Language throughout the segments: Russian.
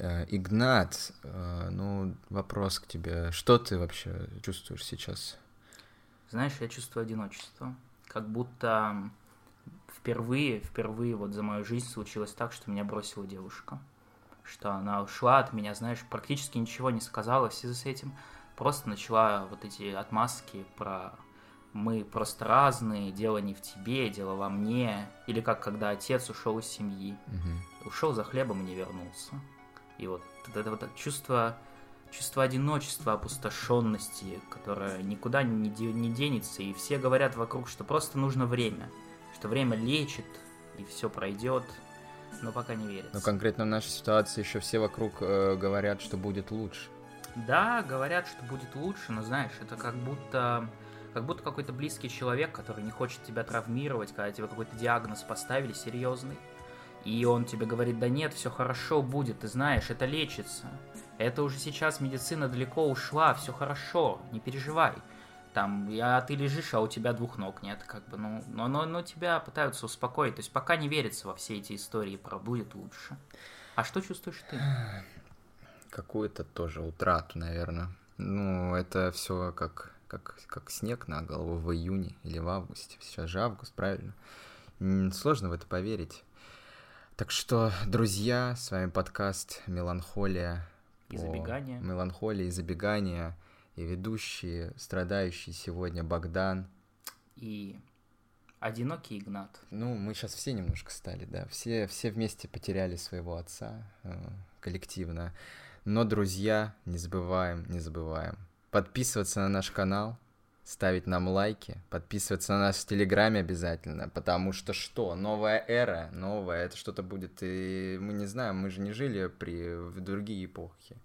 Э, Игнат, э, ну, вопрос к тебе. Что ты вообще чувствуешь сейчас? Знаешь, я чувствую одиночество. Как будто впервые, впервые вот за мою жизнь случилось так, что меня бросила девушка. Что она ушла от меня, знаешь, практически ничего не сказала в связи с этим. Просто начала вот эти отмазки про мы просто разные, дело не в тебе, дело во мне. Или как когда отец ушел из семьи, Мгм. ушел за хлебом и не вернулся. И вот это вот чувство, чувство одиночества, опустошенности, которое никуда не, де- не денется. И все говорят вокруг, что просто нужно время, что время лечит, и все пройдет. Но пока не верится. Ну, конкретно в нашей ситуации еще все вокруг э, говорят, что будет лучше. Да, говорят, что будет лучше, но знаешь, это как будто как будто какой-то близкий человек, который не хочет тебя травмировать, когда тебе какой-то диагноз поставили серьезный, и он тебе говорит, да нет, все хорошо будет, ты знаешь, это лечится. Это уже сейчас медицина далеко ушла, все хорошо, не переживай. Там, а ты лежишь, а у тебя двух ног нет, как бы, ну, но, но, но тебя пытаются успокоить, то есть пока не верится во все эти истории про будет лучше. А что чувствуешь ты? Какую-то тоже утрату, наверное. Ну, это все как, как, как снег на голову в июне или в августе. Сейчас же август, правильно? Сложно в это поверить. Так что, друзья, с вами подкаст «Меланхолия». И забегание. «Меланхолия и забегание». И ведущие, страдающий сегодня Богдан. И одинокий Игнат. Ну, мы сейчас все немножко стали, да. Все, все вместе потеряли своего отца э, коллективно. Но, друзья, не забываем, не забываем. Подписываться на наш канал, ставить нам лайки, подписываться на нас в Телеграме обязательно, потому что что? Новая эра, новая, это что-то будет, и мы не знаем, мы же не жили при, в другие эпохи.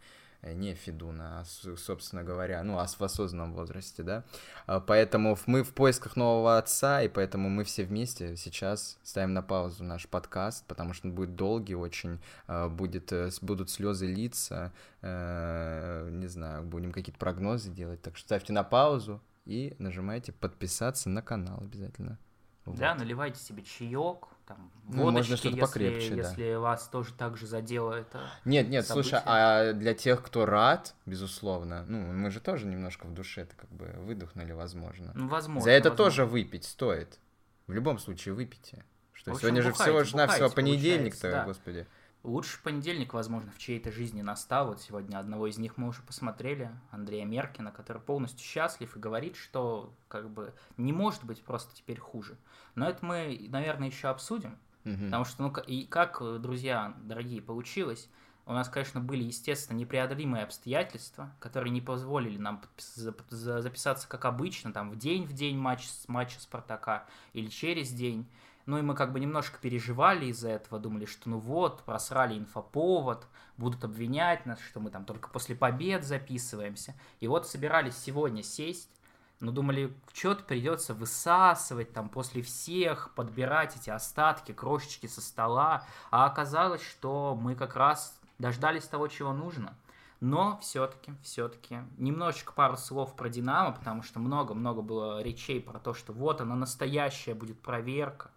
Э, Не Федуна, а, собственно говоря, ну, а в осознанном возрасте, да. А, Поэтому мы в поисках нового отца, и поэтому мы все вместе сейчас ставим на паузу наш подкаст, потому что он будет долгий очень, а, будет, э, будут слезы э, не знаю, будем какие-то прогнозы делать, так что ставьте на паузу и нажимайте подписаться на канал обязательно. Вот. Да, наливайте себе чаек, там, Ну, водочки, можно что-то если, покрепче, да. если вас тоже так же задело это. Нет, нет, слушай, событие. а для тех, кто рад, безусловно, ну, мы же тоже немножко в душе это как бы выдохнули, возможно. Ну, возможно. За это возможно. тоже выпить стоит. В любом случае выпейте. Что В общем, сегодня же бухайте, всего лишь навсего бухайте, понедельник-то, да. господи. Лучший понедельник, возможно, в чьей-то жизни настал. Вот сегодня одного из них мы уже посмотрели, Андрея Меркина, который полностью счастлив и говорит, что как бы не может быть просто теперь хуже. Но это мы, наверное, еще обсудим. Мгм. Потому что, ну, и как, друзья, дорогие, получилось, у нас, конечно, были, естественно, непреодолимые обстоятельства, которые не позволили нам записаться, как обычно, там, в день в день матч, матча Спартака или через день. Ну и мы как бы немножко переживали из-за этого, думали, что ну вот, просрали инфоповод, будут обвинять нас, что мы там только после побед записываемся. И вот собирались сегодня сесть, но думали, что-то придется высасывать там после всех, подбирать эти остатки, крошечки со стола. А оказалось, что мы как раз дождались того, чего нужно. Но все-таки, все-таки, немножечко пару слов про Динамо, потому что много-много было речей про то, что вот она настоящая будет проверка,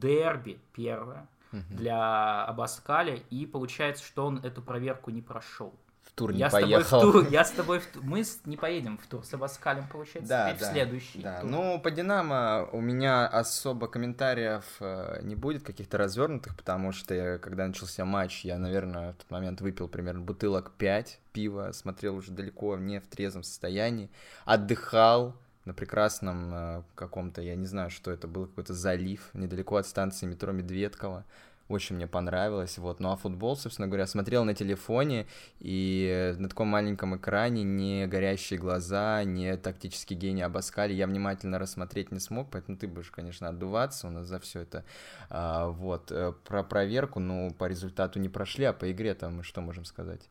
дерби первое для Абаскаля, и получается, что он эту проверку не прошел. В тур не Я поехал. с тобой в тур, я с тобой в тур. Мы не поедем в тур с Абаскалем, получается, Да, теперь да, в следующий Да, тур. ну по Динамо у меня особо комментариев э, не будет каких-то развернутых, потому что я, когда начался матч, я, наверное, в тот момент выпил примерно бутылок 5 пива, смотрел уже далеко не в трезвом состоянии, отдыхал на прекрасном э, каком-то, я не знаю, что это был, какой-то залив недалеко от станции метро Медведково. Очень мне понравилось, вот. Ну а футбол, собственно говоря, смотрел на телефоне, и на таком маленьком экране не горящие глаза, не тактический гений Абаскали я внимательно рассмотреть не смог, поэтому ты будешь, конечно, отдуваться у нас за все это. А, вот. э, Про проверку, ну, по результату не прошли, а по игре-то мы что можем сказать?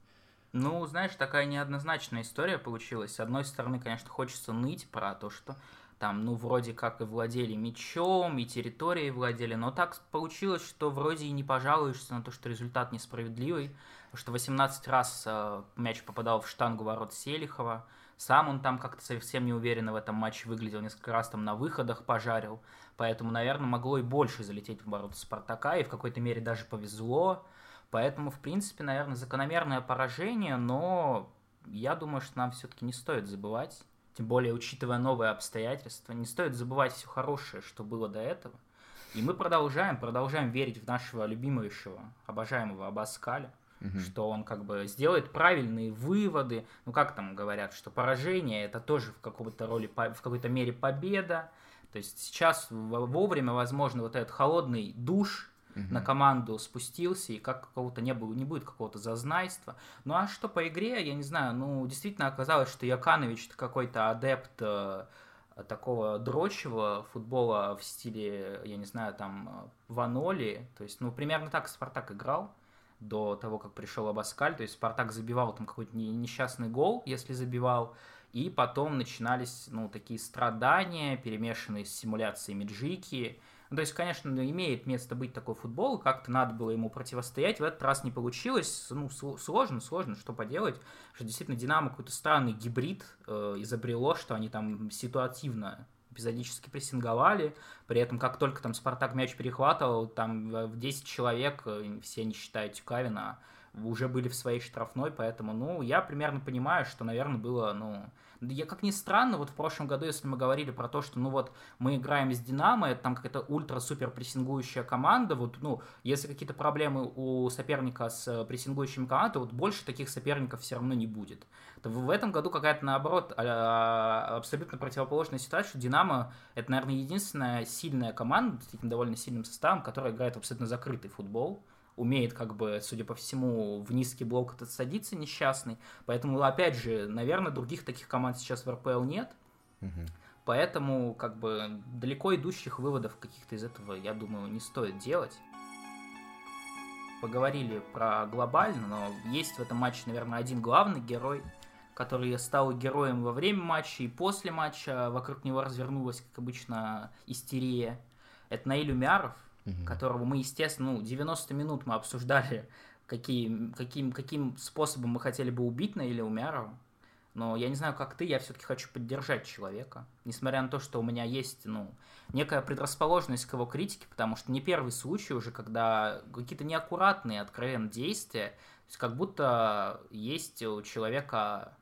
Ну, знаешь, такая неоднозначная история получилась. С одной стороны, конечно, хочется ныть про то, что там, ну, вроде как и владели мячом, и территорией владели, но так получилось, что вроде и не пожалуешься на то, что результат несправедливый, потому что 18 раз э, мяч попадал в штангу ворот Селихова, сам он там как-то совсем не уверенно в этом матче выглядел, несколько раз там на выходах пожарил, поэтому, наверное, могло и больше залететь в ворота Спартака, и в какой-то мере даже повезло, Поэтому, в принципе, наверное, закономерное поражение, но я думаю, что нам все-таки не стоит забывать, тем более учитывая новые обстоятельства, не стоит забывать все хорошее, что было до этого. И мы продолжаем, продолжаем верить в нашего любимейшего, обожаемого Абаскаля, угу. что он как бы сделает правильные выводы. Ну, как там говорят, что поражение это тоже в какой-то роли, в какой-то мере победа. То есть сейчас вовремя, возможно, вот этот холодный душ угу. на команду спустился, и как какого-то не, было, не будет какого-то зазнайства. Ну а что по игре, я не знаю, ну действительно оказалось, что Яканович это какой-то адепт э, такого дрочевого футбола в стиле, я не знаю, там, Ваноли. То есть, ну, примерно так Спартак играл до того, как пришел Абаскаль. То есть Спартак забивал там какой-то несчастный гол, если забивал. И потом начинались, ну, такие страдания, перемешанные с симуляцией Меджики. Ну, то есть, конечно, имеет место быть такой футбол, как-то надо было ему противостоять, в этот раз не получилось, ну, сложно, сложно, что поделать, что действительно Динамо какой-то странный гибрид э, изобрело, что они там ситуативно эпизодически прессинговали, при этом как только там Спартак мяч перехватывал, там в 10 человек, э, все не считая Тюкавина, уже были в своей штрафной, поэтому, ну, я примерно понимаю, что, наверное, было, ну, я как ни странно, вот в прошлом году, если мы говорили про то, что, ну вот, мы играем с Динамо, это там какая-то ультра-супер прессингующая команда, вот, ну, если какие-то проблемы у соперника с э, прессингующими командой, вот больше таких соперников все равно не будет. То в этом году какая-то, наоборот, а, абсолютно противоположная ситуация, что Динамо — это, наверное, единственная сильная команда, действительно довольно сильным составом, которая играет абсолютно закрытый футбол, умеет, как бы, судя по всему, в низкий блок этот садиться несчастный. Поэтому, опять же, наверное, других таких команд сейчас в РПЛ нет. Угу. Поэтому, как бы, далеко идущих выводов каких-то из этого, я думаю, не стоит делать. Поговорили про глобально, но есть в этом матче, наверное, один главный герой, который стал героем во время матча и после матча. Вокруг него развернулась, как обычно, истерия. Это Наиль Умяров, угу. которого мы, естественно, ну, 90 минут мы обсуждали, какие, каким, каким способом мы хотели бы убить Наиля Умярова. Но я не знаю, как ты, я все-таки хочу поддержать человека. Несмотря на то, что у меня есть, ну, некая предрасположенность к его критике, потому что не первый случай уже, когда какие-то неаккуратные, откровенные действия, то есть как будто есть у человека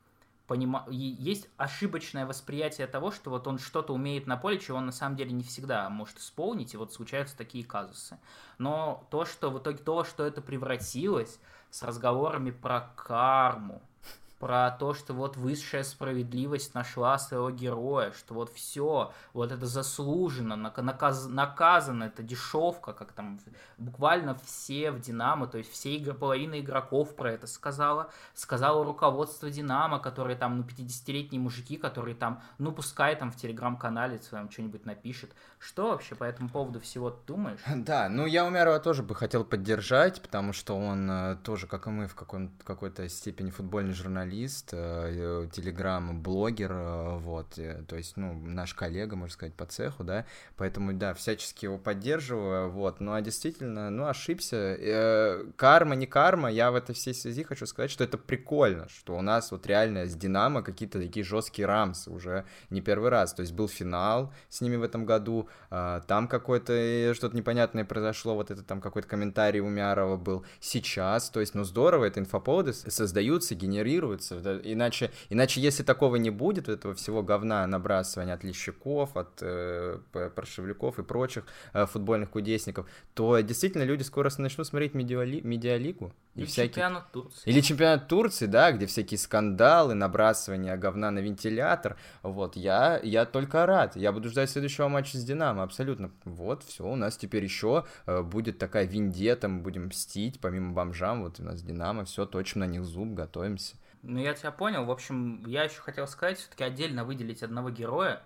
понима... есть ошибочное восприятие того, что вот он что-то умеет на поле, чего он на самом деле не всегда может исполнить, и вот случаются такие казусы. Но то, что в итоге то, что это превратилось с разговорами про карму, про то, что вот высшая справедливость нашла своего героя, что вот все, вот это заслужено, наказ, наказано, это дешевка, как там буквально все в Динамо, то есть все игры, половина игроков про это сказала, сказала руководство Динамо, которые там, ну, 50-летние мужики, которые там, ну, пускай там в телеграм-канале своем что-нибудь напишет. Что вообще по этому поводу всего думаешь? Да, ну, я Умерова тоже бы хотел поддержать, потому что он э, тоже, как и мы, в какой-то степени футбольный журналист, журналист, э, телеграм-блогер, э, вот, э, то есть, ну, наш коллега, можно сказать, по цеху, да, поэтому, да, всячески его поддерживаю, вот, ну, а действительно, ну, ошибся, карма, не карма, я в этой всей связи хочу сказать, что это прикольно, что у нас вот реально с Динамо какие-то такие жесткие рамсы уже не первый раз, то есть был финал с ними в этом году, там какое-то что-то непонятное произошло, вот это там какой-то комментарий у Мярова был. Сейчас, то есть, ну, здорово, это инфоповоды создаются, генерируют, становится. Иначе, иначе если такого не будет, этого всего говна набрасывания от Лещуков, от э, Паршевляков и прочих э, футбольных кудесников, то действительно люди скоро начнут смотреть медиали, медиалигу. И Или всякие... чемпионат Турции. Или чемпионат Турции, да, где всякие скандалы, набрасывание говна на вентилятор. Вот, я, я только рад. Я буду ждать следующего матча с Динамо, абсолютно. Вот, все, у нас теперь еще э, будет такая виндета, мы будем мстить, помимо бомжам, вот у нас Динамо, все, точно на них зуб, готовимся. Ну, я тебя понял. В общем, я еще хотел сказать, все-таки отдельно выделить одного героя,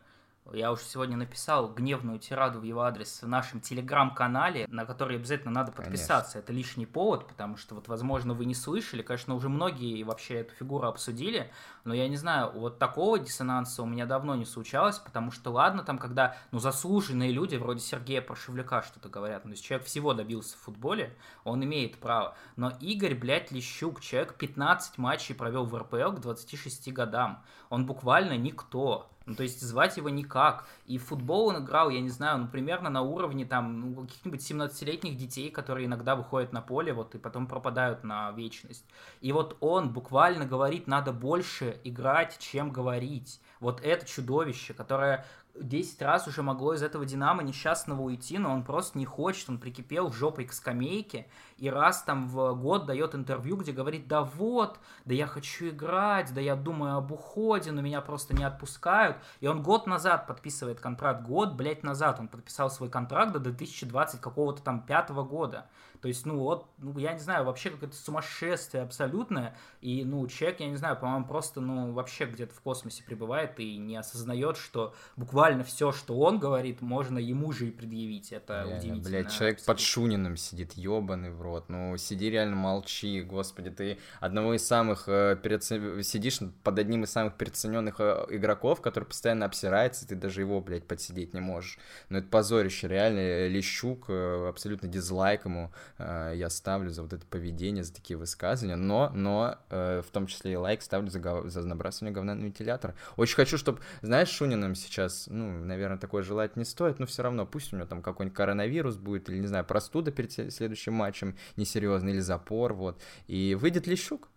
я уже сегодня написал гневную тираду в его адрес в нашем телеграм-канале, на который обязательно надо подписаться. Конечно. Это лишний повод, потому что, вот, возможно, вы не слышали. Конечно, уже многие вообще эту фигуру обсудили, но я не знаю, вот такого диссонанса у меня давно не случалось, потому что, ладно, там, когда, ну, заслуженные люди, вроде Сергея Прошевляка что-то говорят, ну, если человек всего добился в футболе, он имеет право. Но Игорь, блядь, Лещук, человек 15 матчей провел в РПЛ к 26 годам. Он буквально никто Ну, то есть звать его никак. И в футбол он играл, я не знаю, ну, примерно на уровне там ну, каких-нибудь 17-летних детей, которые иногда выходят на поле, вот, и потом пропадают на вечность. И вот он буквально говорит, надо больше играть, чем говорить. Вот это чудовище, которое 10 раз уже могло из этого Динамо несчастного уйти, но он просто не хочет, он прикипел жопой к скамейке, и раз там в год дает интервью, где говорит, да вот, да я хочу играть, да я думаю об уходе, но меня просто не отпускают. И он год назад подписывает контракт, год, блядь, назад он подписал свой контракт до 2020 какого-то там пятого года. То есть, ну вот, ну, я не знаю, вообще какое-то сумасшествие абсолютное. И, ну, человек, я не знаю, по-моему, просто, ну, вообще где-то в космосе пребывает и не осознает, что буквально все, что он говорит, можно ему же и предъявить. Это Реально, удивительно. Блядь, человек под Шуниным сидит, ебаный в рот. Ну, сиди реально молчи, господи, ты одного из самых э, переоцен... сидишь под одним из самых переоцененных э, игроков, который постоянно обсирается, ты даже его, блядь, подсидеть не можешь. Ну, это позорище, реально. Лещук, э, абсолютно дизлайк ему э, я ставлю за вот это поведение, за такие высказывания, но, но э, в том числе и лайк ставлю за, гов... за набрасывание говна на вентилятор. Очень хочу, чтобы, знаешь, Шуниным сейчас, ну, наверное, такое желать не стоит, но все равно пусть у него там какой-нибудь коронавирус будет, или, не знаю, простуда перед следующим матчем несерьезный, или запор, вот, и выйдет Лещук,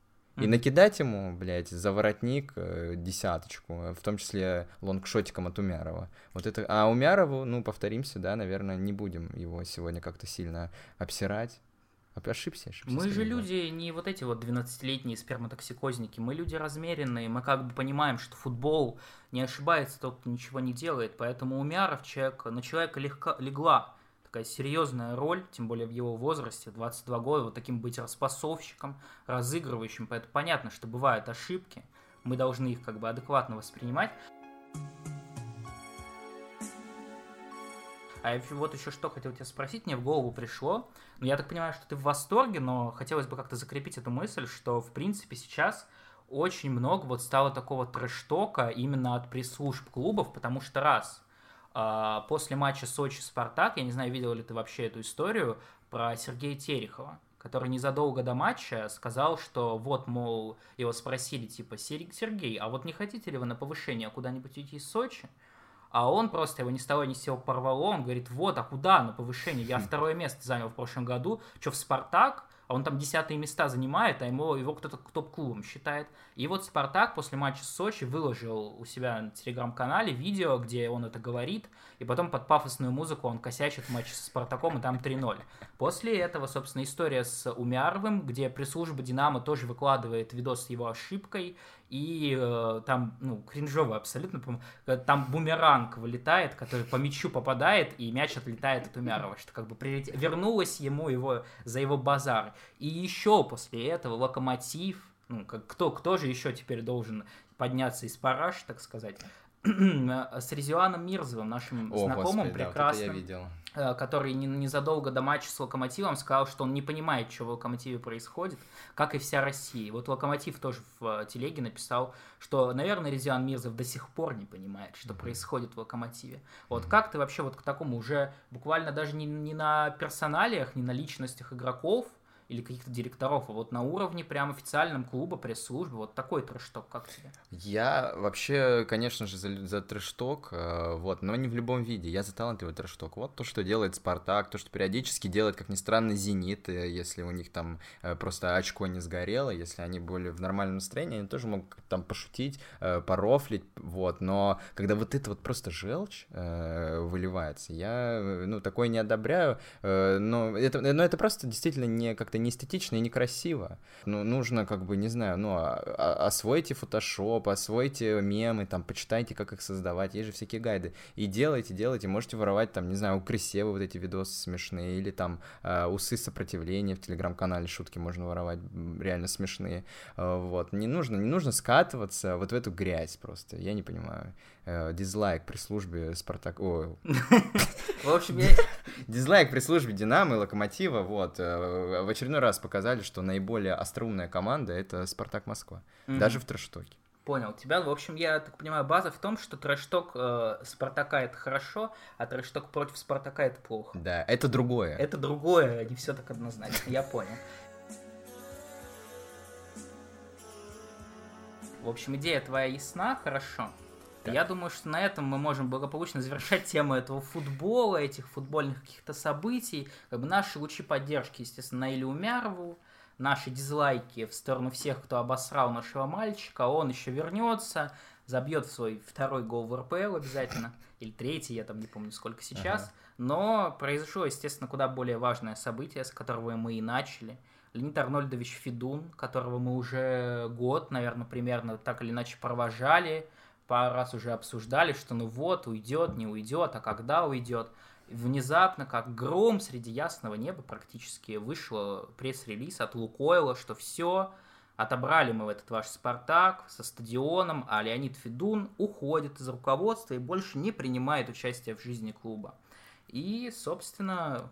и накидать ему, блядь, за воротник э, десяточку, в том числе лонгшотиком от Умярова. Вот это... А Умярову, ну, повторимся, да, наверное, не будем его сегодня как-то сильно обсирать. Ошибся, ошибся. Мы же люди не вот эти вот 12-летние сперматоксикозники, мы люди размеренные, мы как бы понимаем, что футбол не ошибается тот, кто ничего не делает, поэтому Умяров человек, на человека легко, легла такая серьезная роль, тем более в его возрасте, 22 года, вот таким быть распасовщиком, разыгрывающим. Поэтому понятно, что бывают ошибки, мы должны их как бы адекватно воспринимать. А вот еще что хотел тебя спросить, мне в голову пришло. Ну, я так понимаю, что ты в восторге, но хотелось бы как-то закрепить эту мысль, что, в принципе, сейчас очень много вот стало такого трэштока именно от пресс-служб клубов, потому что раз, после матча Сочи-Спартак, я не знаю, видел ли ты вообще эту историю, про Сергея Терехова, который незадолго до матча сказал, что вот, мол, его спросили, типа, Сергей, а вот не хотите ли вы на повышение куда-нибудь уйти из Сочи? А он просто его ни с того ни с сего порвало, он говорит, вот, а куда на повышение? Я второе место занял в прошлом году, что в Спартак? А он там десятые места занимает, а ему, его кто-то топ-клубом считает. И вот Спартак после матча с Сочи выложил у себя на телеграм-канале видео, где он это говорит, и потом под пафосную музыку он косячит в матче со Спартаком, и там 3-0. После этого, собственно, история с Умяровым, где пресс-служба Динамо тоже выкладывает видос с его ошибкой, и э, там, ну, кринжово абсолютно, там бумеранг вылетает, который по мячу попадает, и мяч отлетает от Умярова, что как бы прилет... вернулось ему его за его базар. И еще после этого Локомотив, ну, как, кто, кто же еще теперь должен подняться из параш, так сказать, с Резианом Мирзовым, нашим О, знакомым, господи, прекрасным, да, э, который незадолго до матча с Локомотивом сказал, что он не понимает, что в Локомотиве происходит, как и вся Россия. Вот Локомотив тоже в э, телеге написал, что, наверное, Резиан Мирзов до сих пор не понимает, что происходит в Локомотиве. Вот как ты вообще вот к такому уже буквально даже не, не на персоналиях, не на личностях игроков, или каких-то директоров, а вот на уровне прям официальном клуба, пресс-службы, вот такой трэшток, как тебе? Я вообще, конечно же, за, за трэшток, э, вот, но не в любом виде, я за талантливый трэшток. Вот то, что делает Спартак, то, что периодически делает, как ни странно, Зенит, э, если у них там э, просто очко не сгорело, если они были в нормальном настроении, они тоже могут там пошутить, порофлить, вот, но когда вот это вот просто желчь выливается, я, ну, такое не одобряю, но это, но это просто действительно не как-то это не эстетично и некрасиво. Ну, нужно, как бы, не знаю, ну, а, а, освойте фотошоп, освойте мемы, там, почитайте, как их создавать, есть же всякие гайды. И делайте, делайте, можете воровать, там, не знаю, у Крысевы вот эти видосы смешные, или там э, усы сопротивления в телеграм-канале, шутки можно воровать, реально смешные. Э, вот, не нужно, не нужно скатываться вот в эту грязь просто, я не понимаю. Э, дизлайк при службе Спартак... О, в общем, Дизлайк при службе Динамо и Локомотива, вот, э, в очередной раз показали, что наиболее остроумная команда — это Спартак Москва, даже в трэштоке. Понял. Тебя, в общем, я так понимаю, база в том, что трэшток э, Спартака это хорошо, а трэшток против Спартака это плохо. Да, это другое. Это другое, не все так однозначно, я понял. В общем, идея твоя ясна, хорошо. Так. Я думаю, что на этом мы можем благополучно завершать тему этого футбола, этих футбольных каких-то событий. Как бы наши лучи поддержки, естественно, на Илью наши дизлайки в сторону всех, кто обосрал нашего мальчика. Он еще вернется, забьет свой второй гол в РПЛ обязательно. Или третий, я там не помню, сколько сейчас. Ага. Но произошло, естественно, куда более важное событие, с которого мы и начали. Леонид Арнольдович Федун, которого мы уже год, наверное, примерно так или иначе провожали, пару раз уже обсуждали, что ну вот, уйдет, не уйдет, а когда уйдет. Внезапно, как гром среди ясного неба практически, вышел пресс-релиз от Лукойла, что все, отобрали мы в этот ваш Спартак со стадионом, а Леонид Федун уходит из руководства и больше не принимает участие в жизни клуба. И, собственно,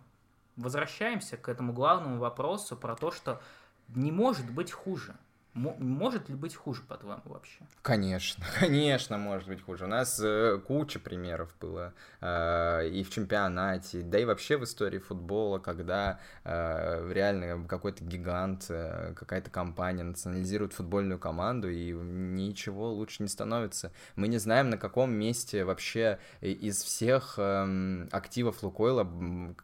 возвращаемся к этому главному вопросу про то, что не может быть хуже. Может ли быть хуже, по-твоему, вообще? Конечно, конечно, может быть хуже. У нас э, куча примеров было э, и в чемпионате, да и вообще в истории футбола, когда э, реально какой-то гигант, э, какая-то компания национализирует футбольную команду, и ничего лучше не становится. Мы не знаем, на каком месте вообще из всех э, активов Лукойла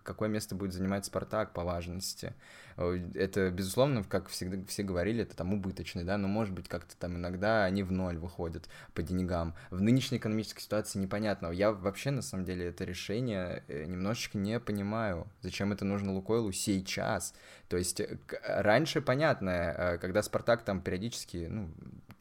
какое место будет занимать Спартак по важности. Э, это, безусловно, как всегда все говорили, это там убыточный, да, но может быть как-то там иногда они в ноль выходят по деньгам. В нынешней экономической ситуации непонятно. Я вообще, на самом деле, это решение э, немножечко не понимаю, зачем это нужно Лукойлу сейчас. То есть э, раньше, понятно, когда Спартак там периодически, ну,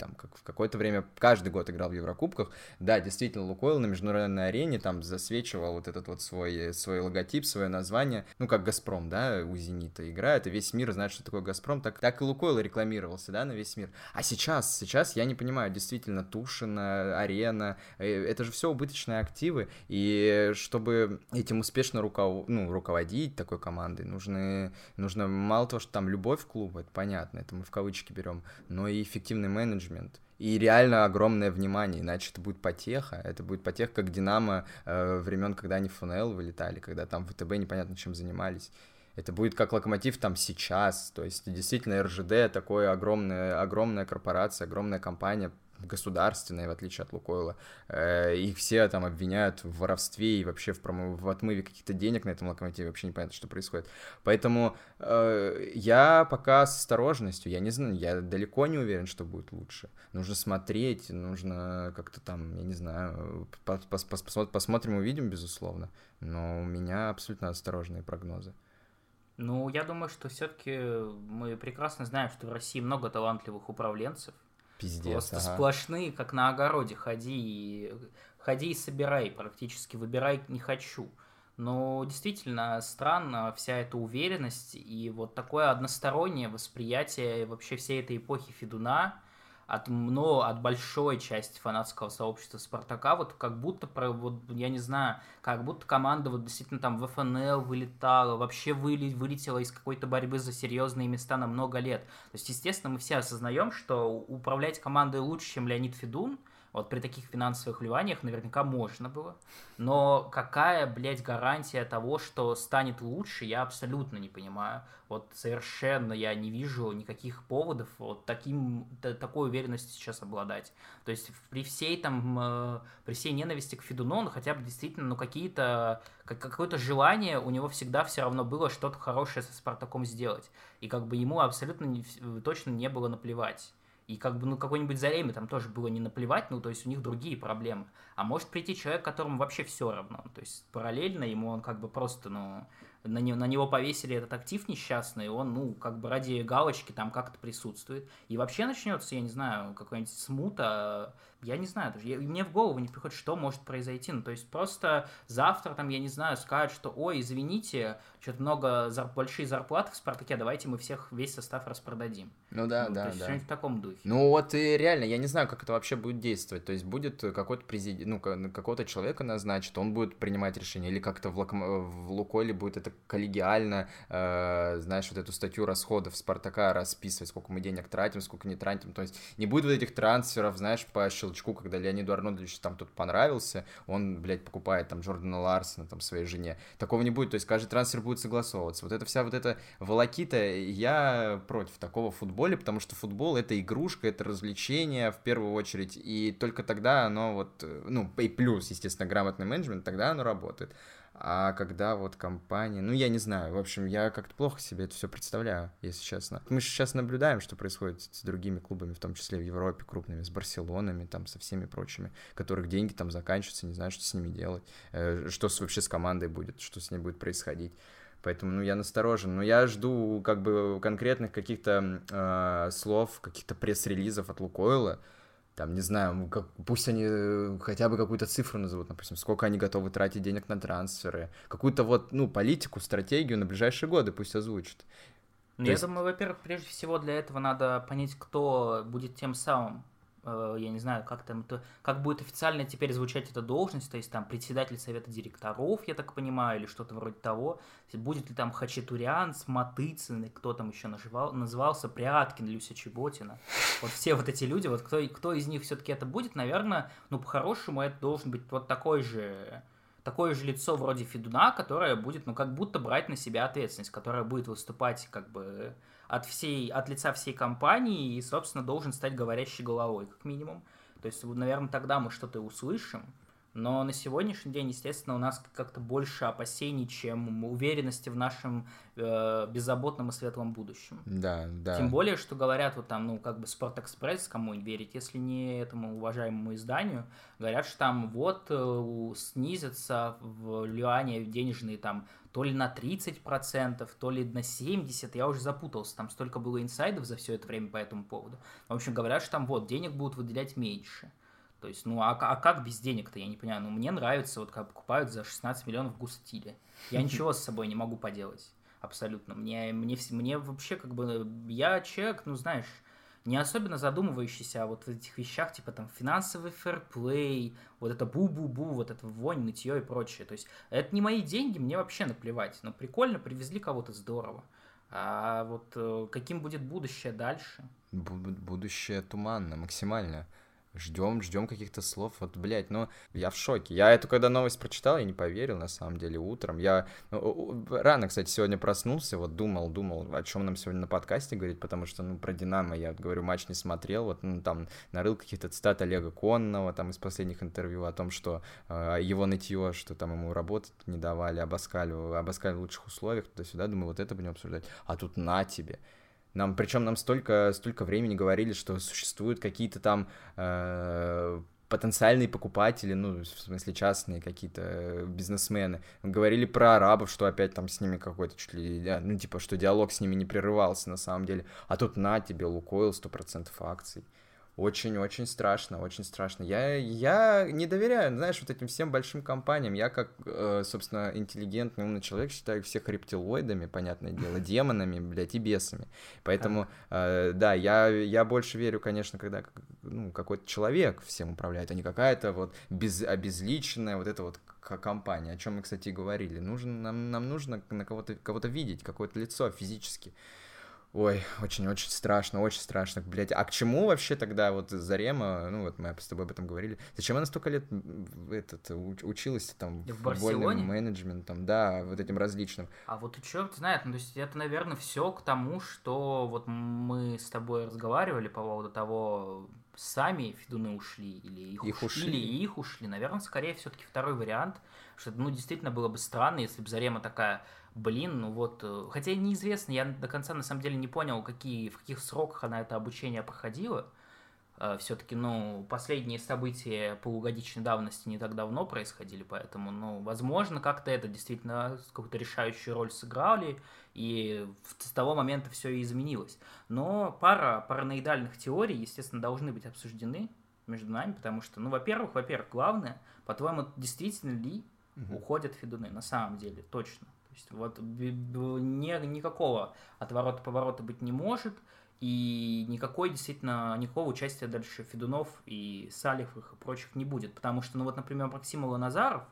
там как в какое-то время каждый год играл в Еврокубках, да, действительно, Лукойл на международной арене там засвечивал вот этот вот свой, свой логотип, свое название, ну, как Газпром, да, у Зенита играет, и весь мир знает, что такое Газпром, так, так и Лукойл рекламировался, да, на весь мир. А сейчас, сейчас я не понимаю, действительно, Тушина, Арена, э, это же все убыточные активы, и чтобы этим успешно руков... ну, руководить такой командой, нужны, нужно мало того, что там любовь к клубу, это понятно, это мы в кавычки берем, но и эффективный менеджмент, менеджмент. И реально огромное внимание, иначе это будет потеха. Это будет потеха, как Динамо э, времен, когда они в ФНЛ вылетали, когда там ВТБ непонятно чем занимались. Это будет как локомотив там сейчас. То есть действительно РЖД такое огромная, огромная корпорация, огромная компания, государственные, в отличие от Лукойла. Э, их все там обвиняют в воровстве и вообще в, промо... в отмыве каких-то денег на этом локомотиве. Вообще непонятно, что происходит. Поэтому э, я пока с осторожностью. Я не знаю, я далеко не уверен, что будет лучше. Нужно смотреть, нужно как-то там, я не знаю, пос пос посмотрим, увидим, безусловно. Но у меня абсолютно осторожные прогнозы. Ну, я думаю, что все-таки мы прекрасно знаем, что в России много талантливых управленцев, Пиздец, Просто ага. сплошные, как на огороде, ходи и, ходи и собирай практически, выбирай не хочу. Но действительно странно вся эта уверенность и вот такое одностороннее восприятие вообще всей этой эпохи Федуна, от, но от большой части фанатского сообщества Спартака, вот как будто, про, вот, я не знаю, как будто команда вот действительно там в ФНЛ вылетала, вообще выли, вылетела из какой-то борьбы за серьезные места на много лет. То есть, естественно, мы все осознаем, что управлять командой лучше, чем Леонид Федун – вот при таких финансовых вливаниях наверняка можно было. Но какая, блядь, гарантия того, что станет лучше, я абсолютно не понимаю. Вот совершенно я не вижу никаких поводов вот таким, такой уверенностью сейчас обладать. То есть при всей там, э, при всей ненависти к Федуну, он хотя бы действительно, ну какие-то, какое-то желание у него всегда все равно было что-то хорошее со Спартаком сделать. И как бы ему абсолютно не, точно не было наплевать. И как бы, ну, какой-нибудь Зареме там тоже было не наплевать, ну, то есть у них другие проблемы. А может прийти человек, которому вообще все равно. То есть параллельно ему он как бы просто, ну, на, не, на него повесили этот актив несчастный, он, ну, как бы ради галочки там как-то присутствует. И вообще начнется, я не знаю, какая-нибудь смута, я не знаю даже, я, мне в голову не приходит, что может произойти. Ну, то есть просто завтра там, я не знаю, скажут, что, ой, извините, что-то много, зар... большие зарплаты в «Спартаке», давайте мы всех, весь состав распродадим. Ну да, ну, да, то есть да. что-нибудь в таком духе. Ну вот и реально, я не знаю, как это вообще будет действовать. То есть будет какой-то президент, ну, какого-то человека назначит, он будет принимать решение, или как-то в, Локом... в Лукойле будет эта как-то коллегиально, э, знаешь, вот эту статью расходов Спартака расписывать, сколько мы денег тратим, сколько не тратим. То есть не будет вот этих трансферов, знаешь, по щелчку, когда Леониду Арнольдовичу там тут понравился, он, блядь, покупает там Джордана Ларсона там своей жене. Такого не будет, то есть каждый трансфер будет согласовываться. Вот эта вся вот эта волокита, я против такого в футболе, потому что футбол — это игрушка, это развлечение в первую очередь, и только тогда оно вот, ну, и плюс, естественно, грамотный менеджмент, тогда оно работает. А когда вот компания, ну я не знаю, в общем, я как-то плохо себе это все представляю, если честно. Мы сейчас наблюдаем, что происходит с другими клубами, в том числе в Европе крупными, с Барселонами, там, со всеми прочими, которых деньги там заканчиваются, не знаю, что с ними делать, э, что вообще с командой будет, что с ней будет происходить. Поэтому, ну, я насторожен. Но я жду, как бы, конкретных каких-то э, слов, каких-то пресс-релизов от Лукойла, там, не знаю, как, пусть они э, хотя бы какую-то цифру назовут, например, сколько они готовы тратить денег на трансферы, какую-то вот, ну, политику, стратегию на ближайшие годы пусть озвучат. Ну, я есть... думаю, во-первых, прежде всего для этого надо понять, кто будет тем самым я не знаю, как там это, как будет официально теперь звучать эта должность, то есть там председатель совета директоров, я так понимаю, или что-то вроде того, будет ли там Хачатурян, Сматыцын, кто там еще наживал, назывался, Пряткин, Люся Чеботина, вот все вот эти люди, вот кто, кто из них все-таки это будет, наверное, ну, по-хорошему, это должен быть вот такой же такое же лицо вроде Федуна, которое будет, ну, как будто брать на себя ответственность, которая будет выступать, как бы, от, всей, от лица всей компании и, собственно, должен стать говорящей головой, как минимум. То есть, наверное, тогда мы что-то услышим. Но на сегодняшний день, естественно, у нас как-то больше опасений, чем уверенности в нашем э, беззаботном и светлом будущем. Да, да. Тем более, что говорят вот там, ну, как бы Спортэкспресс, кому верить, если не этому уважаемому изданию, говорят, что там вот э, снизятся в Люане денежные там то ли на 30%, то ли на 70%, я уже запутался, там столько было инсайдов за все это время по этому поводу. В общем, говорят, что там вот, денег будут выделять меньше. То есть, ну, а, а как без денег-то, я не понимаю. Ну, мне нравится, вот как покупают за 16 миллионов густиле. Я ничего с собой не могу поделать. Абсолютно. Мне, мне, мне вообще как бы... Я человек, ну, знаешь, не особенно задумывающийся о вот этих вещах, типа там финансовый фэрплей, вот это бу-бу-бу, вот это вонь, нытье и прочее. То есть это не мои деньги, мне вообще наплевать. Но прикольно, привезли кого-то здорово. А вот э, каким будет будущее дальше? Будущее туманно, максимально ждем, ждем каких-то слов. Вот, блядь, ну, я в шоке. Я эту, когда новость прочитал, я не поверил, на самом деле, утром. Я ну, рано, кстати, сегодня проснулся, вот думал, думал, о чем нам сегодня на подкасте говорить, потому что, ну, про Динамо я, говорю, матч не смотрел, вот, ну, там, нарыл каких-то цитат Олега Конного, там, из последних интервью о том, что э, его нытье, что там ему работать не давали, обоскали, обоскали в лучших условиях, туда-сюда, думаю, вот это будем обсуждать. А тут на тебе. Нам, причем нам столько, столько времени говорили, что существуют какие-то там э, потенциальные покупатели, ну, в смысле частные какие-то э, бизнесмены. Говорили про арабов, что опять там с ними какой-то чуть ли, ну, типа, что диалог с ними не прерывался на самом деле. А тут на тебе, Лукойл, 100% акций. Очень-очень страшно, очень страшно. Я, я не доверяю, знаешь, вот этим всем большим компаниям. Я как, э, собственно, интеллигентный, умный человек считаю всех рептилоидами, понятное дело, демонами, блядь, и бесами. Поэтому, э, да, я, я больше верю, конечно, когда ну, какой-то человек всем управляет, а не какая-то вот без, обезличенная вот эта вот компания, о чем мы, кстати, говорили. Нужно, нам, нам нужно на кого-то кого видеть, какое-то лицо физически. Ой, очень-очень страшно, очень страшно. Блять, а к чему вообще тогда вот Зарема, ну вот мы с тобой об этом говорили, зачем она столько лет этот, училась там в футбольным менеджментом, да, вот этим различным. А вот и черт знает, ну то есть это, наверное, все к тому, что вот мы с тобой разговаривали по поводу того, сами Федуны ушли или их, их ушли, ушли, или их ушли. Наверное, скорее все-таки второй вариант, что ну действительно было бы странно, если бы Зарема такая блин, ну вот, э, хотя неизвестно, я до конца на самом деле не понял, какие, в каких сроках она это обучение проходила. Э, Все-таки, ну, последние события полугодичной давности не так давно происходили, поэтому, ну, возможно, как-то это действительно какую-то решающую роль сыграли, и с того момента все и изменилось. Но пара параноидальных теорий, естественно, должны быть обсуждены между нами, потому что, ну, во-первых, во-первых, главное, по-твоему, действительно ли угу. уходят федуны на самом деле, точно. То есть вот не, никакого отворота-поворота быть не может, и никакой действительно, никакого участия дальше Федунов и Салиховых и прочих не будет. Потому что, ну вот, например, Максимова Назаров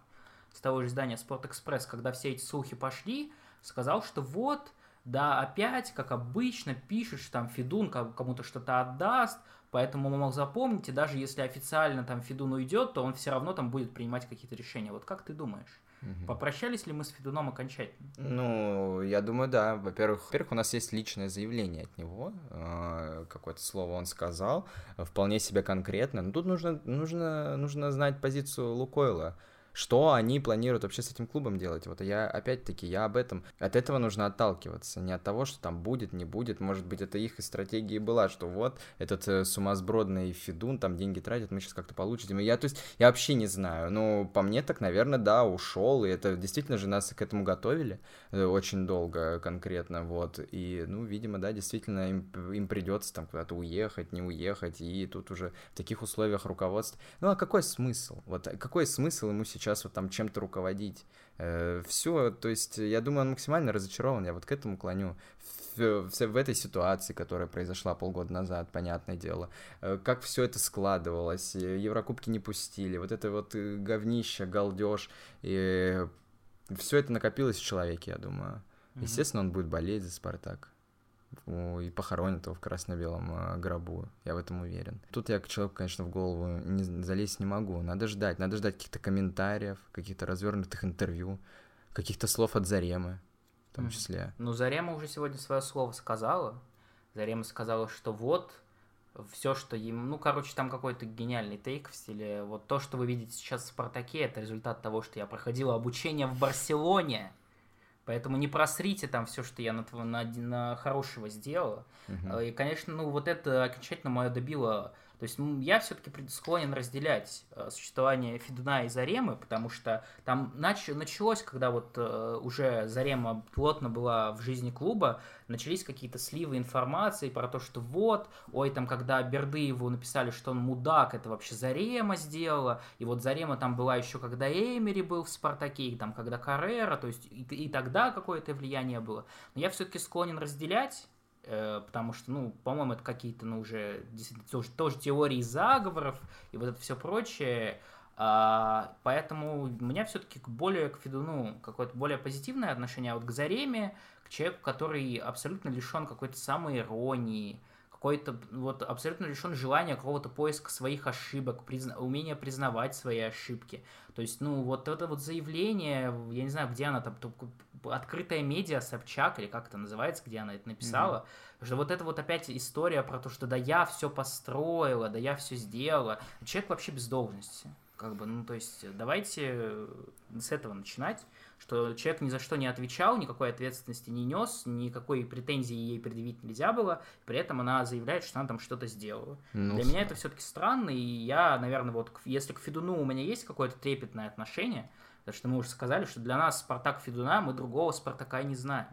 с того же издания Спортэкспресс, когда все эти слухи пошли, сказал, что вот, да, опять, как обычно, пишешь, там Федун кому-то что-то отдаст, поэтому, мол, запомните, даже если официально там Федун уйдет, то он все равно там будет принимать какие-то решения. Вот как ты думаешь? Угу. Попрощались ли мы с Федуном окончательно? Ну, я думаю, да. Во-первых, во-первых, у нас есть личное заявление от него. Э, какое-то слово он сказал, вполне себе конкретно. Но тут нужно, нужно, нужно знать позицию Лукойла что они планируют вообще с этим клубом делать. Вот я, опять-таки, я об этом. От этого нужно отталкиваться, не от того, что там будет, не будет. Может быть, это их стратегия была, что вот этот э, сумасбродный Федун там деньги тратит, мы сейчас как-то получим. Я, то есть, я вообще не знаю. Ну, по мне так, наверное, да, ушел, и это действительно же нас к этому готовили э, очень долго конкретно, вот. И, ну, видимо, да, действительно, им, им придется там куда-то уехать, не уехать, и тут уже в таких условиях руководства. Ну, а какой смысл? Вот какой смысл ему сейчас сейчас вот там чем-то руководить. Э, все, то есть я думаю, он максимально разочарован, я вот к этому клоню. В, в, в этой ситуации, которая произошла полгода назад, понятное дело, э, как все это складывалось, э, Еврокубки не пустили, вот это вот говнище, галдеж, и все это накопилось в человеке, я думаю. Естественно, он будет болеть за Спартак и похоронят его в красно-белом а, гробу. Я в этом уверен. Тут я к человеку, конечно, в голову не залезть не могу. Надо ждать. Надо ждать каких-то комментариев, каких-то развернутых интервью, каких-то слов от Заремы в том числе. Ну, Зарема уже сегодня свое слово сказала. Зарема сказала, что вот все, что им... Ну, короче, там какой-то гениальный тейк в стиле... Вот то, что вы видите сейчас в «Спартаке», это результат того, что я проходила обучение в Барселоне. Поэтому не просрите там все, что я на, на, на хорошего сделала. Uh-huh. И, конечно, ну вот это окончательно мое добило то есть я все-таки склонен разделять э, существование Федуна и Заремы, потому что там нач началось, когда вот э, уже Зарема плотно была в жизни клуба, начались какие-то сливы информации про то, что вот, ой, там, когда Бердыеву написали, что он мудак, это вообще Зарема сделала, и вот Зарема там была еще, когда Эймери был в Спартаке, и там, когда Каррера, то есть и, и тогда какое-то влияние было. Но я все-таки склонен разделять потому что, ну, по-моему, это какие-то, ну, уже действительно тоже, тоже теории заговоров и вот это все прочее. А, поэтому у меня все-таки более к Федуну какое-то более позитивное отношение, а вот к Зареме, к человеку, который абсолютно лишен какой-то самой иронии, какой-то вот абсолютно лишен желания какого-то поиска своих ошибок, призна... умения признавать свои ошибки. То есть, ну, вот это вот заявление, я не знаю, где она там, открытая медиа, Собчак, или как это называется, где она это написала, mm-hmm. что вот это вот опять история про то, что да я все построила, да я все сделала. Человек вообще без должности. Как бы, ну, то есть, давайте с этого начинать что человек ни за что не отвечал, никакой ответственности не нес, никакой претензии ей предъявить нельзя было, при этом она заявляет, что она там что-то сделала. Ну, Для меня это все-таки странно, и я, наверное, вот если к Федуну у меня есть какое-то трепетное отношение, потому что мы уже сказали, что для нас Спартак Федуна, мы другого Спартака не знаем.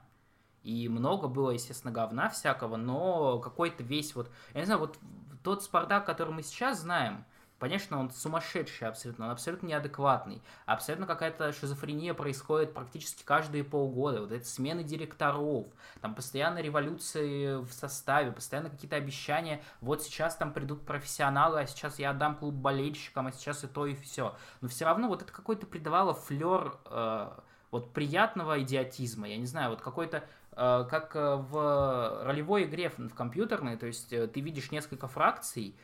И много было, естественно, говна всякого, но какой-то весь вот... Я не знаю, вот тот Спартак, который мы сейчас знаем, Конечно, он сумасшедший абсолютно, он абсолютно неадекватный. Абсолютно какая-то шизофрения происходит практически каждые полгода. Вот эти смены директоров, там постоянно революции в составе, постоянно какие-то обещания. Вот сейчас там придут профессионалы, а сейчас я отдам клуб болельщикам, а сейчас и то, и все. Но все равно вот это какой-то придавало флер э, вот приятного идиотизма. Я не знаю, вот какой-то э, как э, в ролевой игре в компьютерной, то есть э, ты видишь несколько фракций,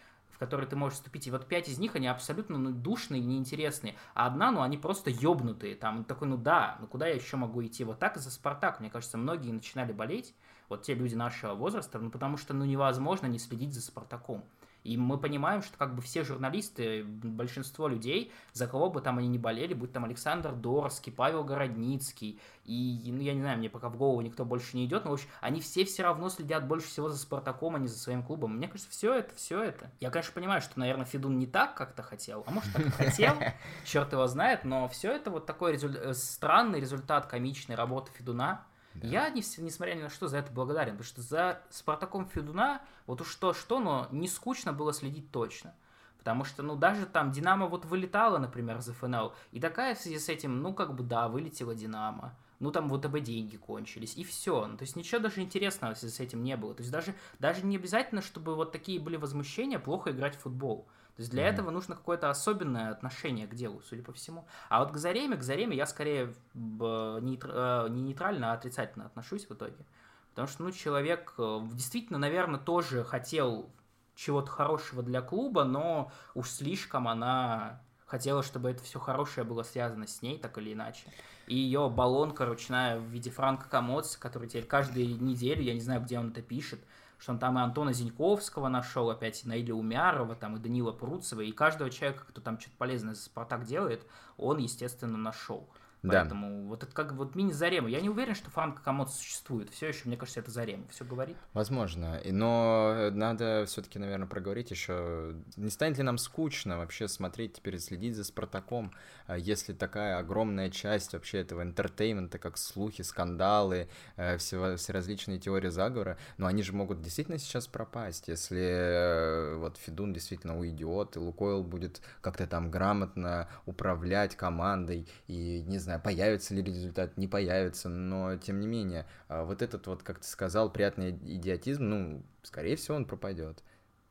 которые ты можешь вступить. И вот пять из них, они абсолютно ну, душные, неинтересные. А одна, ну, они просто ёбнутые. Там такой, ну да, ну куда я еще могу идти? Вот так за Спартак, мне кажется, многие начинали болеть, вот те люди нашего возраста, ну потому что, ну, невозможно не следить за Спартаком. И мы понимаем, что как бы все журналисты, большинство людей, за кого бы там они ни болели, будь там Александр Дорский, Павел Городницкий, и, ну, я не знаю, мне пока в голову никто больше не идет, но, в общем, они все все равно следят больше всего за Спартаком, а не за своим клубом. Мне кажется, все это, все это. Я, конечно, понимаю, что, наверное, Федун не так как-то хотел, а может, так и хотел, черт его знает, но все это вот такой результ... странный результат комичной работы Федуна, да. Я, несмотря ни на что, за это благодарен, потому что за Спартаком Федуна, вот уж что-что, но не скучно было следить точно. Потому что, ну, даже там Динамо вот вылетала, например, за ФНЛ, и такая в связи с этим, ну, как бы, да, вылетела Динамо. ну там в ВТБ деньги кончились, и все. Ну, то есть ничего даже интересного с этим не было. То есть даже, даже не обязательно, чтобы вот такие были возмущения, плохо играть в футбол. То есть для mm-hmm. этого нужно какое-то особенное отношение к делу, судя по всему. А вот к Зареме, к Зареме я скорее нейтр... не нейтрально, а отрицательно отношусь в итоге. Потому что, ну, человек э, действительно, наверное, тоже хотел чего-то хорошего для клуба, но уж слишком она хотела, чтобы это все хорошее было связано с ней, так или иначе. И ее баллонка ручная в виде Франка Комоца, который теперь каждую неделю, я не знаю, где он это пишет, что он там и Антона Зиньковского нашел, опять и Наиля Умярова, там и Данила Пруцева, и каждого человека, кто там что-то полезное за Спартак делает, он, естественно, нашел. Да. Поэтому вот это как вот мини-зарема. Я не уверен, что Франко Комод существует. Все еще, мне кажется, это зарема. Все говорит. Возможно. Но надо все-таки, наверное, проговорить еще. Не станет ли нам скучно вообще смотреть теперь, следить за Спартаком, а если такая огромная часть вообще этого entertainment а, как слухи, скандалы, э, все, все различные теории заговора, но они же могут действительно сейчас пропасть, если э, вот Федун действительно уйдет, и Лукойл будет как-то там грамотно управлять командой, и не знаю, знаю, появится ли результат, не появится, но тем не менее, а, вот этот вот, как ты сказал, приятный идиотизм, ну, скорее всего, он пропадет.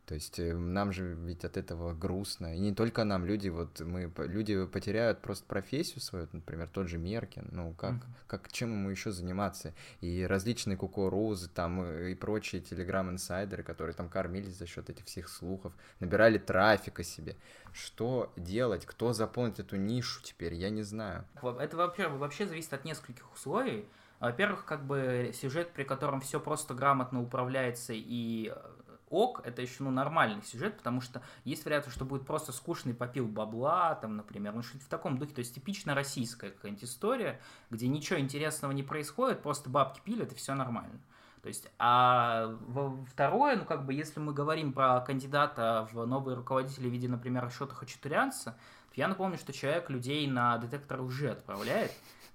То есть э, нам же ведь от этого грустно. И не только нам, люди вот мы люди потеряют просто профессию свою, например, тот же Меркин. Ну как, mm-hmm. как чем ему еще заниматься? И различные кукурузы там и прочие телеграм-инсайдеры, которые там кормились за счет этих всех слухов, набирали трафика себе. Что делать? Кто заполнит эту нишу теперь? Я не знаю. Это вообще, вообще зависит от нескольких условий. Во-первых, как бы сюжет, при котором все просто грамотно управляется и ок, это еще ну, нормальный сюжет, потому что есть вероятность, что будет просто скучный попил бабла, там, например, ну что-то в таком духе, то есть типично российская какая-нибудь история, где ничего интересного не происходит, просто бабки пилят и все нормально. То есть, а второе, ну, как бы, если мы говорим про кандидата в новые руководители в виде, например, Ашота Хачатурянца, я напомню, что человек людей на детектор уже отправляет,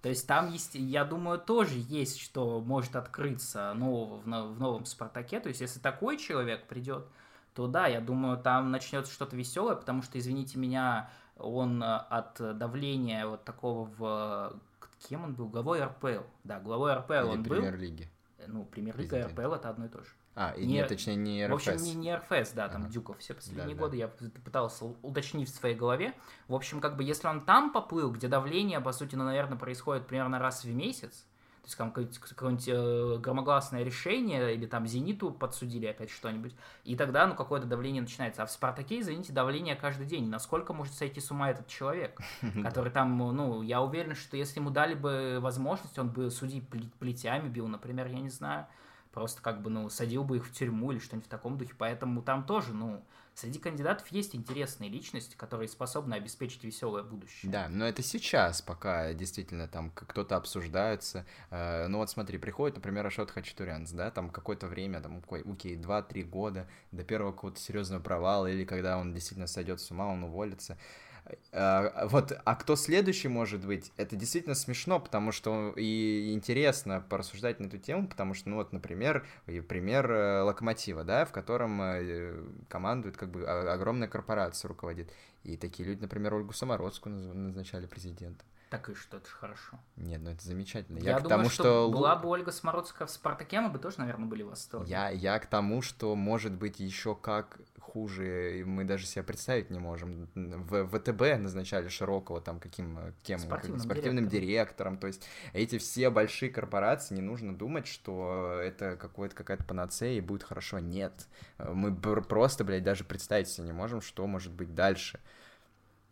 то есть там есть, я думаю, тоже есть, что может открыться нового в, в новом Спартаке. То есть если такой человек придет, то да, я думаю, там начнется что-то веселое, потому что, извините меня, он э, от давления вот такого в... Кем он был? Главой РПЛ. Да, главой РПЛ Или он был. премьер-лиги. Ну, премьер-лига и РПЛ это одно и то же. А, и не, нет, точнее, не РФС. В общем, не, не РФС, да, там ага. Дюков. Все последние да, годы да. я пытался уточнить в своей голове. В общем, как бы, если он там поплыл, где давление, по сути, ну, наверное, происходит примерно раз в месяц, то есть какое-нибудь, какое-нибудь э, громогласное решение, или там «Зениту» подсудили опять что-нибудь, и тогда, ну, какое-то давление начинается. А в «Спартаке», извините, давление каждый день. Насколько может сойти с ума этот человек, который там, ну, я уверен, что если ему дали бы возможность, он бы судей плетями бил, например, я не знаю, просто как бы, ну, садил бы их в тюрьму или что-нибудь в таком духе. Поэтому там тоже, ну, среди кандидатов есть интересные личности, которые способны обеспечить веселое будущее. Да, но это сейчас, пока действительно там кто-то обсуждается. Э, ну вот смотри, приходит, например, Ашот Хачатурянц, да, там какое-то время, там, окей, 2-3 года до первого какого-то серьезного провала, или когда он действительно сойдет с ума, он уволится. А, вот, а кто следующий может быть? Это действительно смешно, потому что и интересно порассуждать на эту тему, потому что, ну вот, например, пример э, Локомотива, да, в котором э, командует как бы огромная корпорация руководит. И такие люди, например, Ольгу Самородскую назначали президентом. Так и что, это же хорошо. Нет, ну это замечательно. Я, я к думаю, тому, что, что была бы Ольга Смородская в Спартаке, мы бы тоже, наверное, были в восторге. Я, я к тому, что может быть еще как хуже, мы даже себе представить не можем. В ВТБ назначали Широкого там каким кем спортивным, спортивным директором. директором. То есть эти все большие корпорации, не нужно думать, что это какое-то какая-то панацея и будет хорошо. Нет. Мы просто, блядь, даже представить себе не можем, что может быть дальше.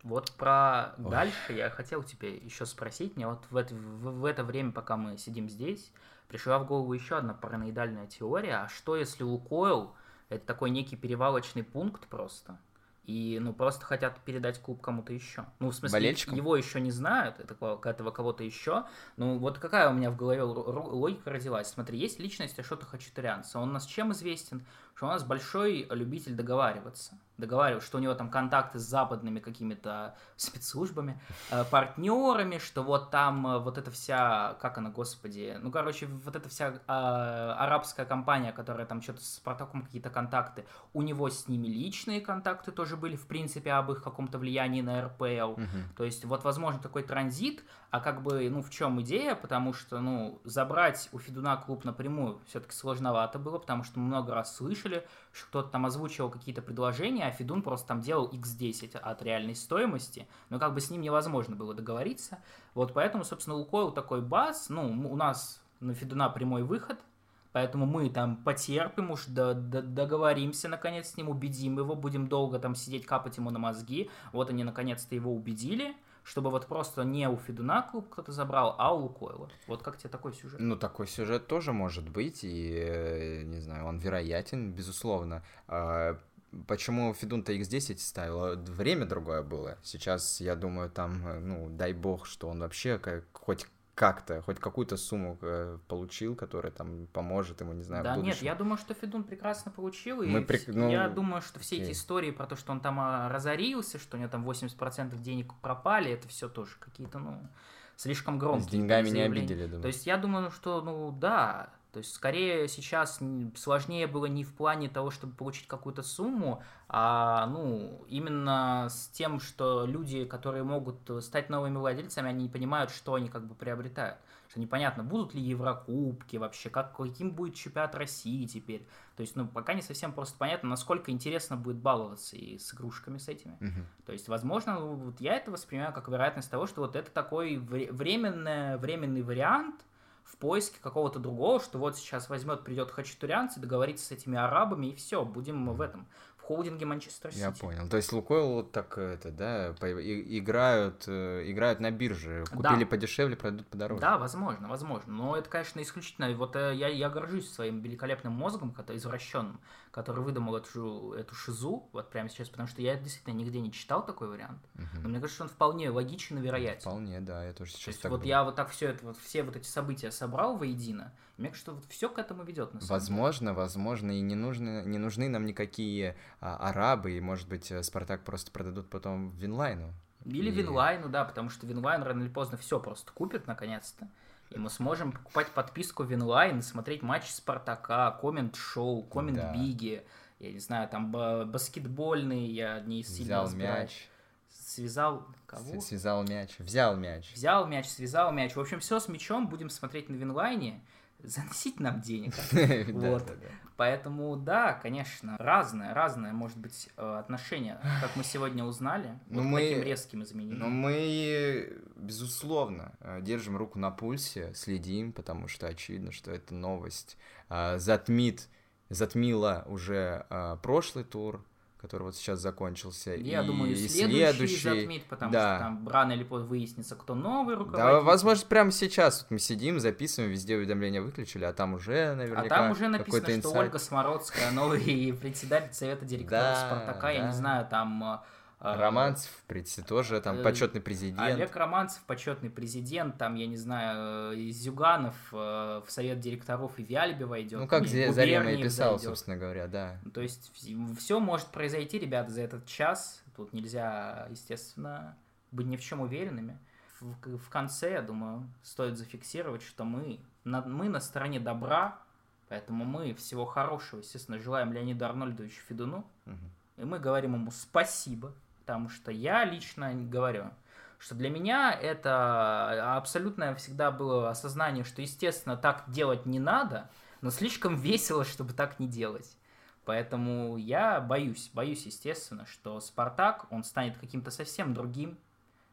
Вот про Ой. дальше я хотел тебе еще спросить. Мне вот в это, в, в это время, пока мы сидим здесь, пришла в голову еще одна параноидальная теория. А что если Лукойл это такой некий перевалочный пункт просто? И, ну, просто хотят передать клуб кому-то еще. Ну, в смысле, Болельщикам? его еще не знают, этого, этого кого-то еще. Ну, вот какая у меня в голове логика родилась. Смотри, есть личность Ашота Хачатурянца. Он нас чем известен? Что у нас большой любитель договариваться договаривался, что у него там контакты с западными какими-то спецслужбами, э, партнерами, что вот там э, вот эта вся, как она, господи, ну, короче, вот эта вся э, арабская компания, которая там что-то с Спартаком какие-то контакты, у него с ними личные контакты тоже были, в принципе, об их каком-то влиянии на РПЛ. Угу. То есть вот, возможно, такой транзит, а как бы, ну, в чем идея? Потому что, ну, забрать у Федуна клуб напрямую все-таки сложновато было, потому что много раз слышали, что кто-то там озвучивал какие-то предложения, а Федун просто там делал x10 от реальной стоимости, но как бы с ним невозможно было договориться. Вот поэтому, собственно, Лукойл такой бас, ну, у нас на Федуна прямой выход, Поэтому мы там потерпим, уж до, до, договоримся наконец с ним, убедим его, будем долго там сидеть, капать ему на мозги. Вот они наконец-то его убедили чтобы вот просто не у Федуна клуб кто-то забрал, а у Лукойла. Вот как тебе такой сюжет? Ну, такой сюжет тоже может быть, и, э, не знаю, он вероятен, безусловно. А, почему Федун-то X10 ставил? Время другое было. Сейчас, я думаю, там, э, ну, дай бог, что он вообще как, хоть как-то, хоть какую-то сумму э, получил, которая там поможет ему, не знаю, Да нет, я думаю, что Федун прекрасно получил, и Мы при... ну, я думаю, что все окей. эти истории про то, что он там а, разорился, что у него там 80% денег пропали, это все тоже какие-то, ну, слишком громкие. С деньгами не обидели, думаю. То есть я думаю, что, ну, да, то есть, скорее, сейчас сложнее было не в плане того, чтобы получить какую-то сумму, а, ну, именно с тем, что люди, которые могут стать новыми владельцами, они не понимают, что они как бы приобретают. Что непонятно, будут ли Еврокубки вообще, как, каким будет чемпионат России теперь. То есть, ну, пока не совсем просто понятно, насколько интересно будет баловаться и с игрушками с этими. Uh-huh. То есть, возможно, вот я это воспринимаю как вероятность того, что вот это такой временный, временный вариант – в поиске какого-то другого, что вот сейчас возьмет, придет хачатурянцы, договорится с этими арабами, и все, будем в этом, в холдинге Манчестер Сити. Я понял. То есть Лукойл вот так это, да, играют, э, играют на бирже, купили да. подешевле, продадут подороже. Да, возможно, возможно. Но это, конечно, исключительно. Вот э, я, я горжусь своим великолепным мозгом, который извращенным, который выдумал эту, эту шизу, вот прямо сейчас, потому что я действительно нигде не читал такой вариант. Угу. Но мне кажется, что он вполне логичен и вероятен. Вполне, да, я тоже сейчас То есть, вот я вот так все это, вот все вот эти события собрал воедино, и мне кажется, что вот все к этому ведет. На самом возможно, деле. возможно, и не нужны, не нужны нам никакие а, арабы, и, может быть, э, Спартак просто продадут потом Winline у. Или и... Winline у, да, потому что Winline рано или поздно все просто купит, наконец-то. И мы сможем покупать подписку Winline, смотреть матч Спартака, коммент-шоу, коммент-биги, да. я не знаю, там баскетбольный, я не сильно Взял мяч. Связал кого? Связал мяч. Взял мяч. Взял мяч, связал мяч. В общем, все с мячом будем смотреть на Винлайне. Заносить нам денег. Вот. Поэтому, да, конечно, разное, разное может быть э, отношение, как мы сегодня узнали, ну, вот мы, таким резким изменением. Но мы, безусловно, э, держим руку на пульсе, следим, потому что очевидно, что эта новость э, затмит, затмила уже прошлый тур, который вот сейчас закончился. Я и, думаю, и следующий, следующий затмит, потому да. что там рано или поздно выяснится, кто новый руководитель. Да, возможно, прямо сейчас вот мы сидим, записываем, везде уведомления выключили, а там уже наверняка А там уже написано, что инсайт. Ольга Смородская новый председатель совета директоров Спартака, я не знаю, там а, Романцев, тоже там э, почетный президент. Олег Романцев, почетный президент, там, я не знаю, э, Зюганов э, в совет директоров и Виальби войдет. Ну, как Зарема и писал, зайдет. собственно говоря, да. То есть все может произойти, ребята, за этот час. Тут нельзя, естественно, быть ни в чем уверенными. В, в конце, я думаю, стоит зафиксировать, что мы на, мы на стороне добра, поэтому мы всего хорошего, естественно, желаем Леониду Арнольдовичу Федуну. Угу. И мы говорим ему спасибо Потому что я лично говорю, что для меня это абсолютно всегда было осознание, что, естественно, так делать не надо, но слишком весело, чтобы так не делать. Поэтому я боюсь, боюсь, естественно, что Спартак, он станет каким-то совсем другим,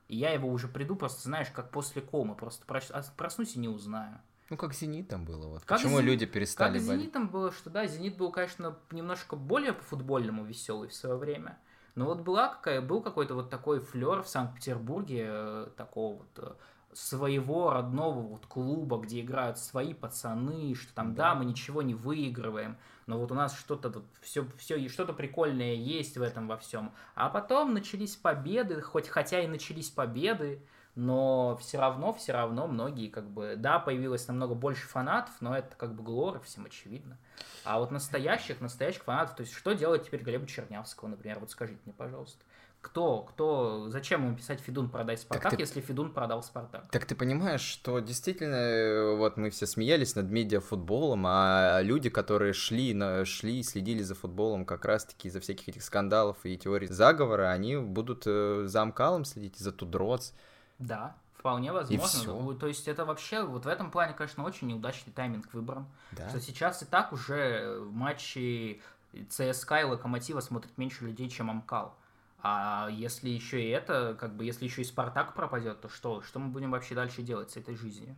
и я его уже приду, просто, знаешь, как после комы, просто а, проснусь и не узнаю. Ну, как Зенитом было. Вот. Как Почему Зен... люди перестали Как? Зенитом было, что да, Зенит был, конечно, немножко более по-футбольному веселый в свое время. Но вот была какая, был какой-то вот такой флер в Санкт-Петербурге, э, такого вот э, своего родного вот клуба, где играют свои пацаны, что там, да, да мы ничего не выигрываем, но вот у нас что-то тут все, все что-то прикольное есть в этом во всем. А потом начались победы, хоть хотя и начались победы, но все равно, все равно многие, как бы, да, появилось намного больше фанатов, но это как бы глоры, всем очевидно. А вот настоящих, настоящих фанатов, то есть что делать теперь Глебу Чернявского, например, вот скажите мне, пожалуйста. Кто, кто, зачем ему писать Федун продай Спартак, ты, если Федун продал Спартак? Так ты понимаешь, что действительно, э, вот мы все смеялись над медиафутболом, а люди, которые шли, на, шли и следили за футболом как раз-таки из-за всяких этих скандалов и теорий заговора, они будут э, за Амкалом следить, за Тудроц. Да, вполне возможно. То есть это вообще, вот в этом плане, конечно, очень неудачный тайминг выбран. Да. Что сейчас и так уже в матче ЦСКА и Локомотива смотрит меньше людей, чем Амкал. А если еще и это, как бы, если еще и Спартак пропадет, то что? Что мы будем вообще дальше делать с этой жизнью?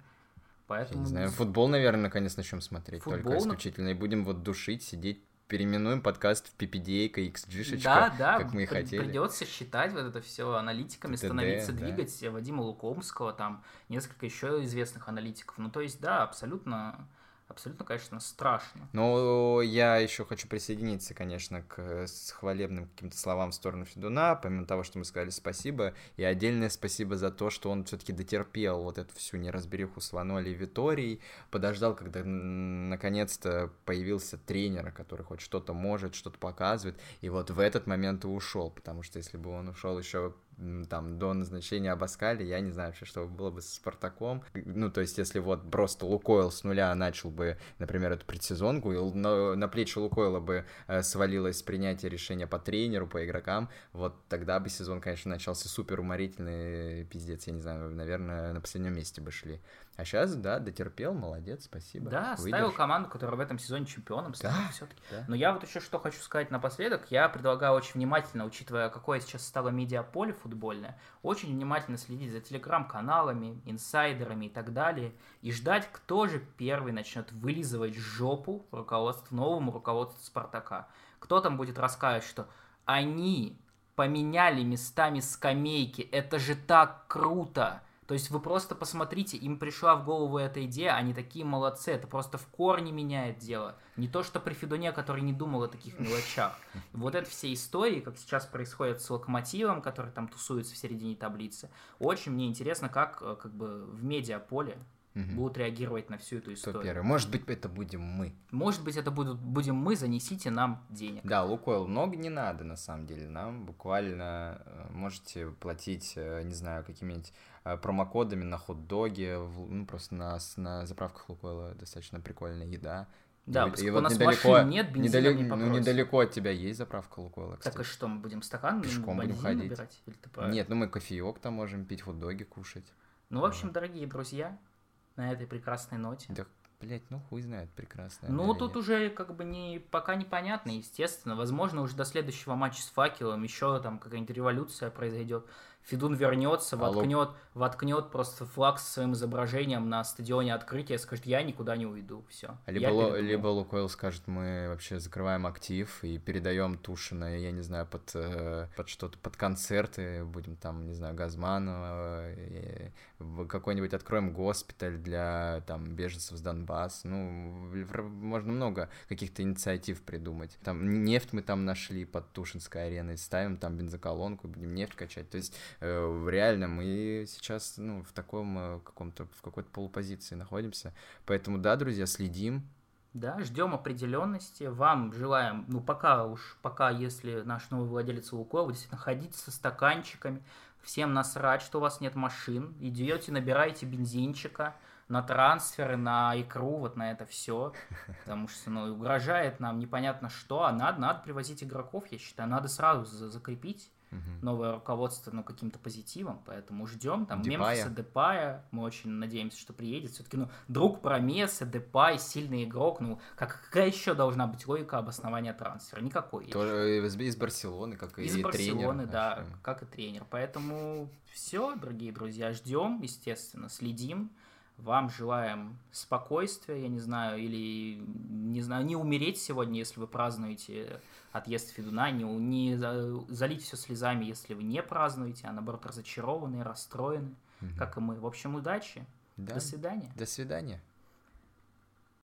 Поэтому... Я не знаю, футбол, наверное, наконец начнем смотреть футбол, только исключительно. И будем вот душить, сидеть, переименуем подкаст в PPDA, XG, да, да, как мы и хотели. Придется считать вот это все аналитиками, ТТД, становиться, да. двигать Вадима Лукомского, там несколько еще известных аналитиков. Ну, то есть, да, абсолютно абсолютно, конечно, страшно. Но я еще хочу присоединиться, конечно, к с хвалебным каким-то словам в сторону Федуна, помимо того, что мы сказали спасибо, и отдельное спасибо за то, что он все-таки дотерпел вот эту всю неразбериху с Ваноли и Виторией, подождал, когда наконец-то появился тренер, который хоть что-то может, что-то показывает, и вот в этот момент и ушел, потому что если бы он ушел еще там, до назначения Абаскали, я не знаю вообще, что было бы с Спартаком. Ну, то есть, если вот просто Лукойл с нуля начал бы, например, эту предсезонку, и на, плечи Лукойла бы э, свалилось принятие решения по тренеру, по игрокам, вот тогда бы сезон, конечно, начался супер уморительный, пиздец, я не знаю, наверное, на последнем месте бы шли. А сейчас, да, дотерпел, молодец, спасибо. Да, Выйдешь. ставил команду, которая в этом сезоне чемпионом стала да, все-таки. Да. Но я вот еще что хочу сказать напоследок. Я предлагаю очень внимательно, учитывая, какое сейчас стало медиаполе футбольное, очень внимательно следить за телеграм-каналами, инсайдерами и так далее, и ждать, кто же первый начнет вылизывать жопу руководству, новому руководству Спартака. Кто там будет рассказывать, что они поменяли местами скамейки, это же так круто! То есть вы просто посмотрите, им пришла в голову эта идея, они такие молодцы, это просто в корне меняет дело. Не то, что при Федуне, который не думал о таких мелочах. Вот это все истории, как сейчас происходит с Локомотивом, который там тусуется в середине таблицы. Очень мне интересно, как э, как бы в медиаполе угу. будут реагировать на всю эту историю. Кто первый? Может быть, это будем мы. Может быть, это будут, будем мы, занесите нам денег. Да, Лукойл много не надо, на самом деле. Нам буквально э, можете платить, э, не знаю, какими-нибудь Э, промокодами на хот-доги, ну, просто на, на заправках Лукойла достаточно прикольная еда. Да, и, и вот у нас недалеко, нет, недалеко, не Ну, недалеко от тебя есть заправка Лукойла, кстати. Так и что, мы будем стакан Пешком будем ходить? Набирать? Или ты Нет, ну мы кофеек там можем пить, хот-доги кушать. Ну, в общем, дорогие друзья, на этой прекрасной ноте. Да, блять, ну хуй знает, прекрасно. Ну, тут уже как бы не, пока непонятно, естественно. Возможно, уже до следующего матча с факелом еще там какая-нибудь революция произойдет. Федун вернется, воткнет, воткнет просто флаг со своим изображением на стадионе открытия, скажет, я никуда не уйду, все. Либо, Ло, либо Лукойл скажет, мы вообще закрываем актив и передаем Тушина, я не знаю, под, э, под что-то, под концерты, будем там, не знаю, Газманова, какой-нибудь откроем госпиталь для там беженцев с Донбасс, ну, можно много каких-то инициатив придумать. Там нефть мы там нашли под Тушинской ареной, ставим там бензоколонку, будем нефть качать, то есть реально мы сейчас ну, в таком э, каком-то, в какой-то полупозиции находимся. Поэтому да, друзья, следим. Да, ждем определенности. Вам желаем, ну пока уж, пока если наш новый владелец Лукойл, действительно ходить со стаканчиками, всем насрать, что у вас нет машин, идете, набираете бензинчика, на трансферы, на икру, вот на это все. Потому что, ну, угрожает нам непонятно что, а надо, надо привозить игроков, я считаю, надо сразу закрепить угу. новое руководство ну, каким-то позитивом, поэтому ждем там Депая. Мемфиса, Депая, мы очень надеемся, что приедет, все-таки, ну, друг Промеса, Депай, сильный игрок, ну, как, какая еще должна быть логика обоснования трансфера? Никакой. Тоже из, из Барселоны, как из и Барселоны, тренер. да, как и тренер, поэтому все, дорогие друзья, ждем, естественно, следим, вам желаем спокойствия, я не знаю, или, не знаю, не умереть сегодня, если вы празднуете отъезд Федуна, не, не залить все слезами, если вы не празднуете, а наоборот разочарованы, расстроены, угу. как и мы. В общем, удачи. Да. До свидания. До свидания.